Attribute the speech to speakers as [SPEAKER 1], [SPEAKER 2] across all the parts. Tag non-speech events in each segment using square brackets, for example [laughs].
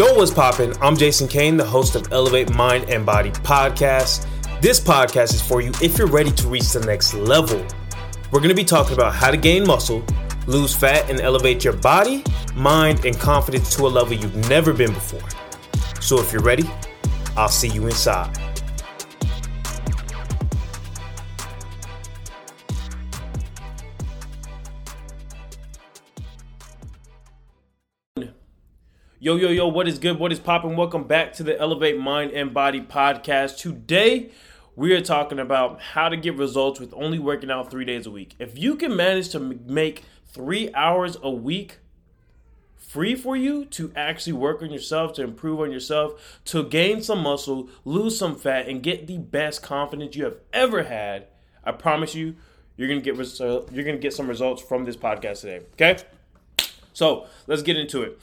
[SPEAKER 1] Yo, what's poppin'? I'm Jason Cain, the host of Elevate Mind and Body podcast. This podcast is for you if you're ready to reach the next level. We're gonna be talking about how to gain muscle, lose fat, and elevate your body, mind, and confidence to a level you've never been before. So if you're ready, I'll see you inside. Yo, yo, yo, what is good? What is popping? Welcome back to the Elevate Mind and Body podcast. Today, we are talking about how to get results with only working out three days a week. If you can manage to make three hours a week free for you to actually work on yourself, to improve on yourself, to gain some muscle, lose some fat, and get the best confidence you have ever had, I promise you, you're gonna get res- you're gonna get some results from this podcast today. Okay, so let's get into it.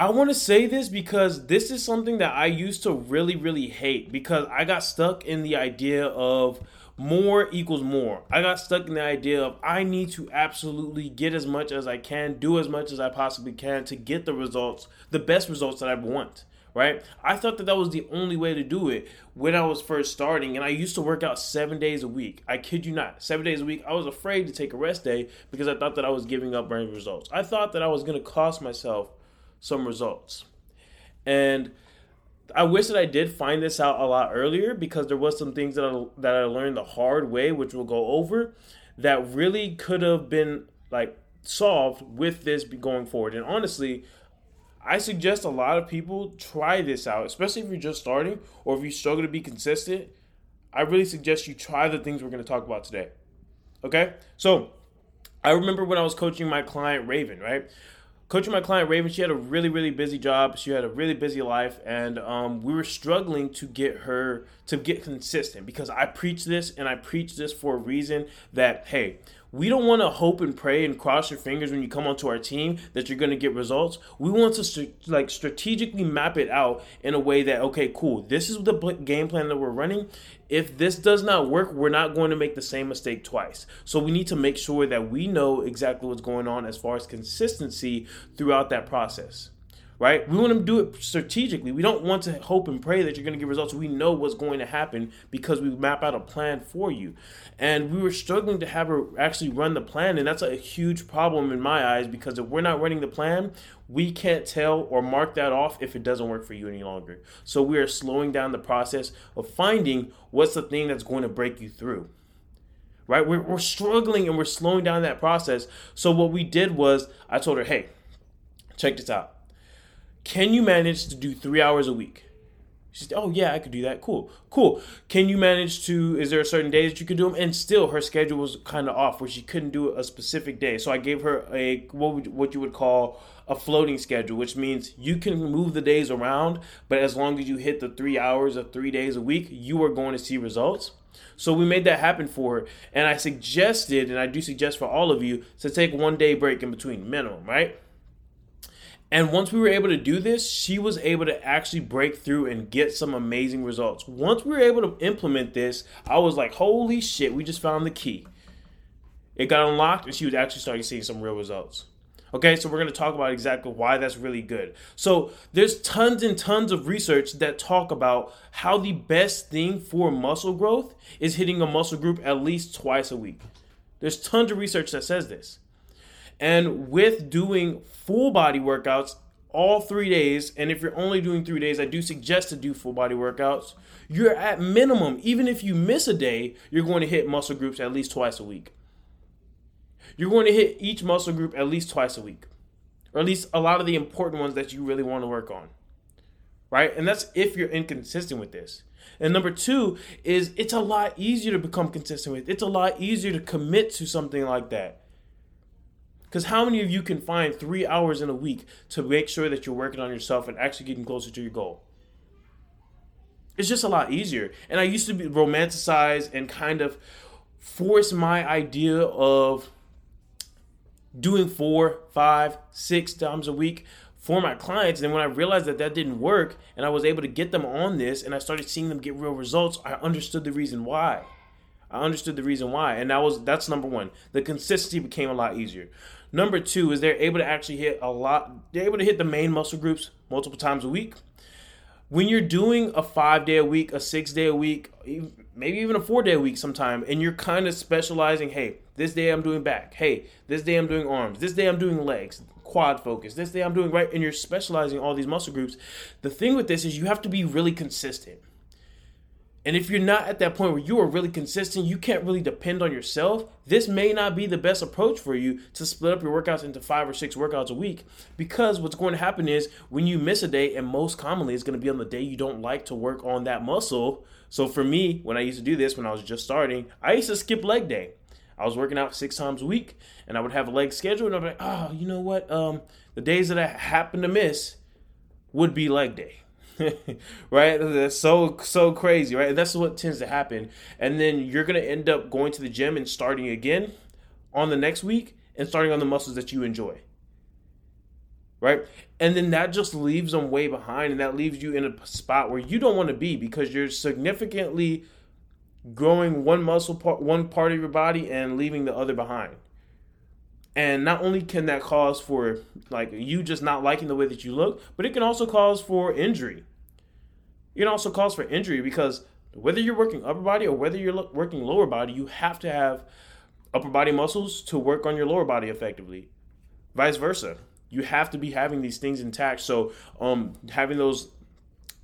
[SPEAKER 1] I want to say this because this is something that I used to really, really hate because I got stuck in the idea of more equals more. I got stuck in the idea of I need to absolutely get as much as I can, do as much as I possibly can to get the results, the best results that I want. Right? I thought that that was the only way to do it when I was first starting, and I used to work out seven days a week. I kid you not, seven days a week. I was afraid to take a rest day because I thought that I was giving up running results. I thought that I was going to cost myself some results. And I wish that I did find this out a lot earlier because there was some things that I, that I learned the hard way, which we'll go over, that really could have been like solved with this going forward. And honestly, I suggest a lot of people try this out, especially if you're just starting or if you struggle to be consistent. I really suggest you try the things we're going to talk about today. Okay? So, I remember when I was coaching my client Raven, right? Coaching my client Raven, she had a really, really busy job. She had a really busy life, and um, we were struggling to get her to get consistent because I preach this and I preach this for a reason that, hey, we don't want to hope and pray and cross your fingers when you come onto our team that you're going to get results. We want to st- like strategically map it out in a way that okay, cool. This is the game plan that we're running. If this does not work, we're not going to make the same mistake twice. So we need to make sure that we know exactly what's going on as far as consistency throughout that process right? We want to do it strategically. We don't want to hope and pray that you're going to get results. We know what's going to happen because we map out a plan for you. And we were struggling to have her actually run the plan, and that's a huge problem in my eyes because if we're not running the plan, we can't tell or mark that off if it doesn't work for you any longer. So we are slowing down the process of finding what's the thing that's going to break you through right? We're, we're struggling and we're slowing down that process. So what we did was I told her, hey, check this out. Can you manage to do three hours a week? She said, "Oh yeah, I could do that. Cool, cool. Can you manage to? Is there a certain day that you could do them?" And still, her schedule was kind of off, where she couldn't do a specific day. So I gave her a what would, what you would call a floating schedule, which means you can move the days around, but as long as you hit the three hours of three days a week, you are going to see results. So we made that happen for her, and I suggested, and I do suggest for all of you to take one day break in between minimum, right? And once we were able to do this, she was able to actually break through and get some amazing results. Once we were able to implement this, I was like, holy shit, we just found the key. It got unlocked and she was actually starting seeing some real results. Okay, so we're going to talk about exactly why that's really good. So, there's tons and tons of research that talk about how the best thing for muscle growth is hitting a muscle group at least twice a week. There's tons of research that says this. And with doing full body workouts all three days, and if you're only doing three days, I do suggest to do full body workouts. You're at minimum, even if you miss a day, you're going to hit muscle groups at least twice a week. You're going to hit each muscle group at least twice a week, or at least a lot of the important ones that you really want to work on. Right? And that's if you're inconsistent with this. And number two is it's a lot easier to become consistent with. It's a lot easier to commit to something like that. Because how many of you can find three hours in a week to make sure that you're working on yourself and actually getting closer to your goal? It's just a lot easier. And I used to be romanticize and kind of force my idea of doing four, five, six times a week for my clients. And when I realized that that didn't work and I was able to get them on this and I started seeing them get real results, I understood the reason why. I understood the reason why. And that was that's number one. The consistency became a lot easier. Number two is they're able to actually hit a lot. They're able to hit the main muscle groups multiple times a week. When you're doing a five day a week, a six day a week, maybe even a four day a week sometime, and you're kind of specializing, hey, this day I'm doing back. Hey, this day I'm doing arms. This day I'm doing legs, quad focus. This day I'm doing right, and you're specializing all these muscle groups. The thing with this is you have to be really consistent. And if you're not at that point where you are really consistent, you can't really depend on yourself. This may not be the best approach for you to split up your workouts into five or six workouts a week because what's going to happen is when you miss a day, and most commonly it's going to be on the day you don't like to work on that muscle. So for me, when I used to do this when I was just starting, I used to skip leg day. I was working out six times a week and I would have a leg schedule and I'd be like, oh, you know what? Um, the days that I happen to miss would be leg day. [laughs] right? That's so so crazy, right? That's what tends to happen. And then you're gonna end up going to the gym and starting again on the next week and starting on the muscles that you enjoy. Right? And then that just leaves them way behind and that leaves you in a spot where you don't want to be because you're significantly growing one muscle part one part of your body and leaving the other behind. And not only can that cause for like you just not liking the way that you look, but it can also cause for injury. It also cause for injury because whether you're working upper body or whether you're working lower body, you have to have upper body muscles to work on your lower body effectively. Vice versa. You have to be having these things intact. So, um, having those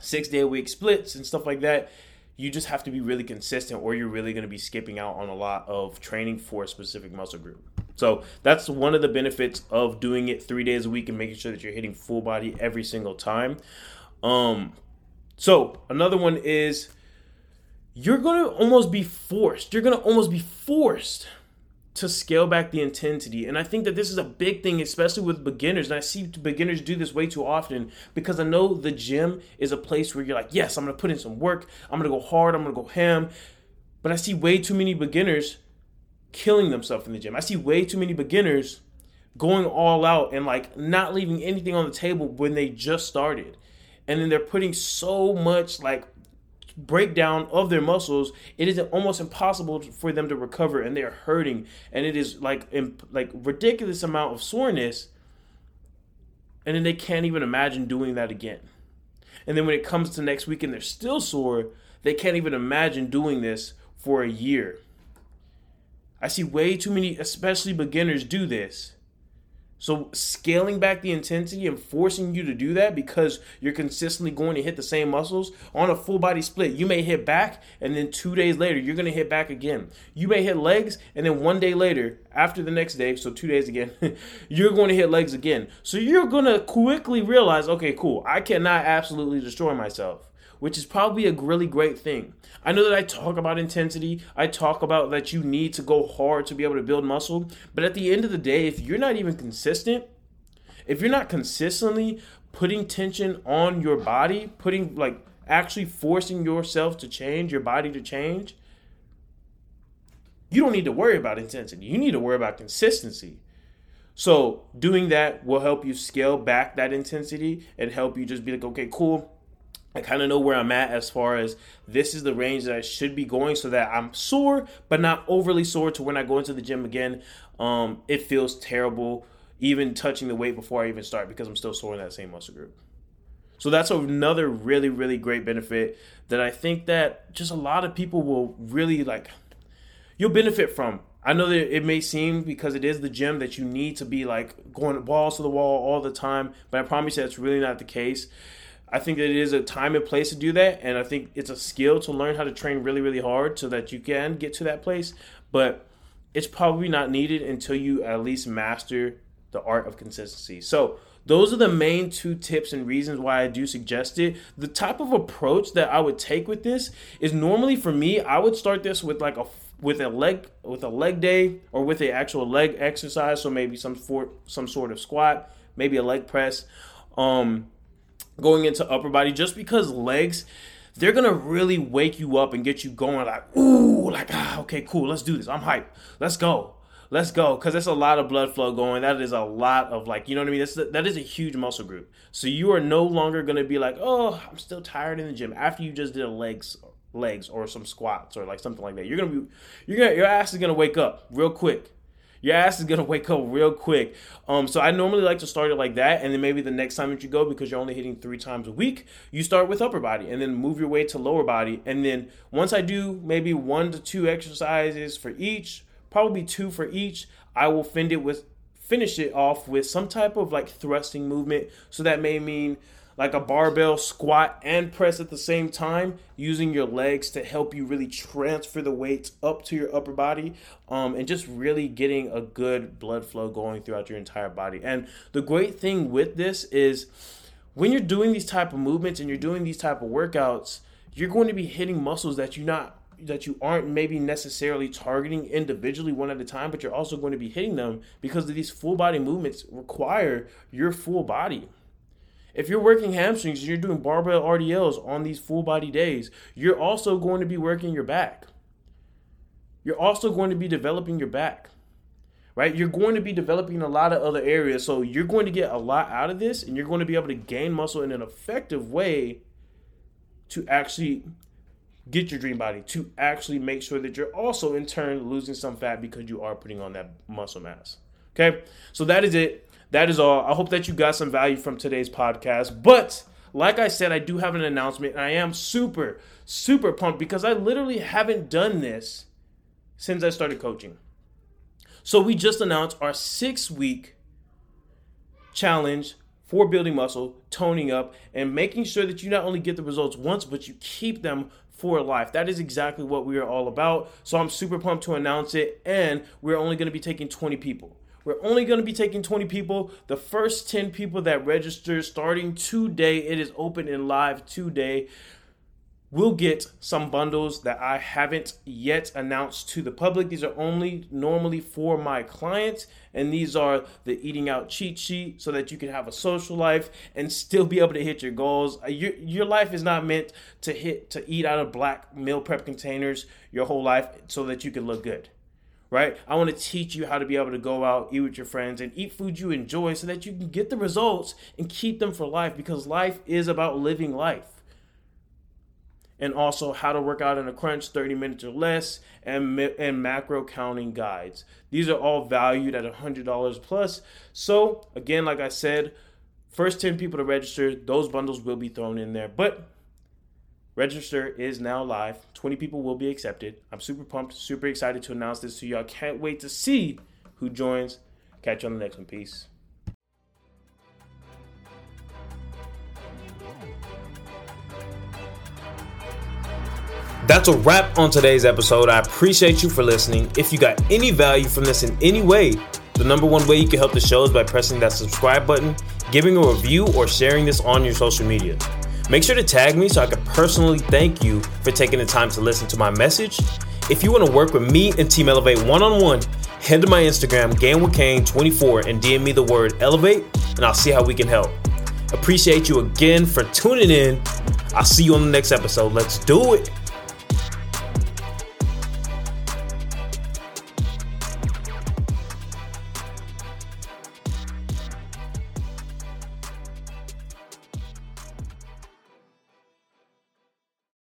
[SPEAKER 1] six day a week splits and stuff like that, you just have to be really consistent, or you're really going to be skipping out on a lot of training for a specific muscle group. So that's one of the benefits of doing it three days a week and making sure that you're hitting full body every single time. Um, so another one is you're going to almost be forced. You're going to almost be forced to scale back the intensity. And I think that this is a big thing, especially with beginners. And I see beginners do this way too often because I know the gym is a place where you're like, yes, I'm going to put in some work. I'm going to go hard. I'm going to go ham. But I see way too many beginners killing themselves in the gym. I see way too many beginners going all out and like not leaving anything on the table when they just started and then they're putting so much like breakdown of their muscles it is almost impossible for them to recover and they're hurting. And it is like imp- like ridiculous amount of soreness and then they can't even imagine doing that again. And then when it comes to next week and they're still sore they can't even imagine doing this for a year. I see way too many especially beginners do this so scaling back the intensity and forcing you to do that because you're consistently going to hit the same muscles on a full body split. You may hit back and then 2 days later you're going to hit back again. You may hit legs and then 1 day later after the next day, so 2 days again, [laughs] you're going to hit legs again. So you're going to quickly realize, okay, cool. I cannot absolutely destroy myself which is probably a really great thing. I know that I talk about intensity, I talk about that you need to go hard to be able to build muscle, but at the end of the day, if you're not even consistent, if you're not consistently putting tension on your body, putting like actually forcing yourself to change, your body to change, you don't need to worry about intensity. You need to worry about consistency. So, doing that will help you scale back that intensity and help you just be like, okay, cool. I kind of know where I'm at as far as this is the range that I should be going so that I'm sore, but not overly sore to when I go into the gym again. Um, it feels terrible even touching the weight before I even start because I'm still sore in that same muscle group. So that's another really, really great benefit that I think that just a lot of people will really like, you'll benefit from. I know that it may seem because it is the gym that you need to be like going balls to the wall all the time, but I promise you that's really not the case. I think it is a time and place to do that, and I think it's a skill to learn how to train really, really hard so that you can get to that place. But it's probably not needed until you at least master the art of consistency. So those are the main two tips and reasons why I do suggest it. The type of approach that I would take with this is normally for me, I would start this with like a with a leg with a leg day or with an actual leg exercise. So maybe some for some sort of squat, maybe a leg press. Um, going into upper body just because legs they're gonna really wake you up and get you going like ooh like ah okay cool let's do this. I'm hyped let's go. Let's go. Because there's a lot of blood flow going. That is a lot of like you know what i mean? That's that is a huge muscle group. So you are no longer gonna be like oh i'm still tired in the gym. After you just did legs legs or some squats or like something like that you're gonna be you're gonna your ass is gonna wake up real quick Your ass is gonna [laughs] wake up real quick. Um, so I normally like to start it like that, and then maybe the next time that you go, because you're only hitting three times a week, you start with upper body, and then move your way to lower body, and then once I do maybe one to two exercises for each, probably two for each, I will finish it with finish it off with some type of like thrusting movement. So that may mean like a barbell squat and press at the same time, using your legs to help you really transfer the weights up to your upper body, um, and just really getting a good blood flow going throughout your entire body. And the great thing with this is when you're doing these type of movements and you're doing these type of workouts, you're going to be hitting muscles that you're not that you aren't maybe necessarily targeting individually one at a time, but you're also going to be hitting them because these full body movements require your full body. If you're working hamstrings you're doing barbell RDLs on these full body days, you're also going to be working your back. You're also going to be developing your back, right? You're going to be developing a lot of other areas. So you're going to get a lot out of this and you're going to be able to gain muscle in an effective way to actually get your dream body, to actually make sure that you're also in turn losing some fat because you are putting on that muscle mass. Okay, so that is it that is all. I hope that you got some value from today's podcast. But like I said, I do have an announcement, and I am super, super pumped because I literally haven't done this since I started coaching. So we just announced our six week challenge for building muscle, toning up, and making sure that you not only get the results once, but you keep them for life. That is exactly what we are all about. So I'm super pumped to announce it, and we're only going to be taking 20 people. We're only going to be taking 20 people. The first 10 people that register starting today, it is open and live today, We'll get some bundles that I haven't yet announced to the public. These are only normally for my clients, and these are the eating out cheat sheet so that you can have a social life and still be able to hit your goals. Uh, your, your life is not meant to hit to eat out of black meal prep containers your whole life so that you can look good right? I want to teach you how to be able to go out, eat with your friends, and eat food you enjoy so that you can get the results and keep them for life because life is about living life. And also how to work out in a crunch 30 minutes or less and, and macro counting guides. These are all valued at $100 plus. So, again, like I said, first 10 people to register, those bundles will be thrown in there. But Register is now live. 20 people will be accepted. I'm super pumped, super excited to announce this to y'all. can't wait to see who joins. Catch you on the next one. Peace. That's a wrap on today's episode. I appreciate you for listening. If you got any value from this in any way, the number one way you can help the show is by pressing that subscribe button, giving a review, or sharing this on your social media. Make sure to tag me so I can personally thank you for taking the time to listen to my message. If you want to work with me and Team Elevate one on one, head to my Instagram, GainWithCain24, and DM me the word Elevate, and I'll see how we can help. Appreciate you again for tuning in. I'll see you on the next episode. Let's do it.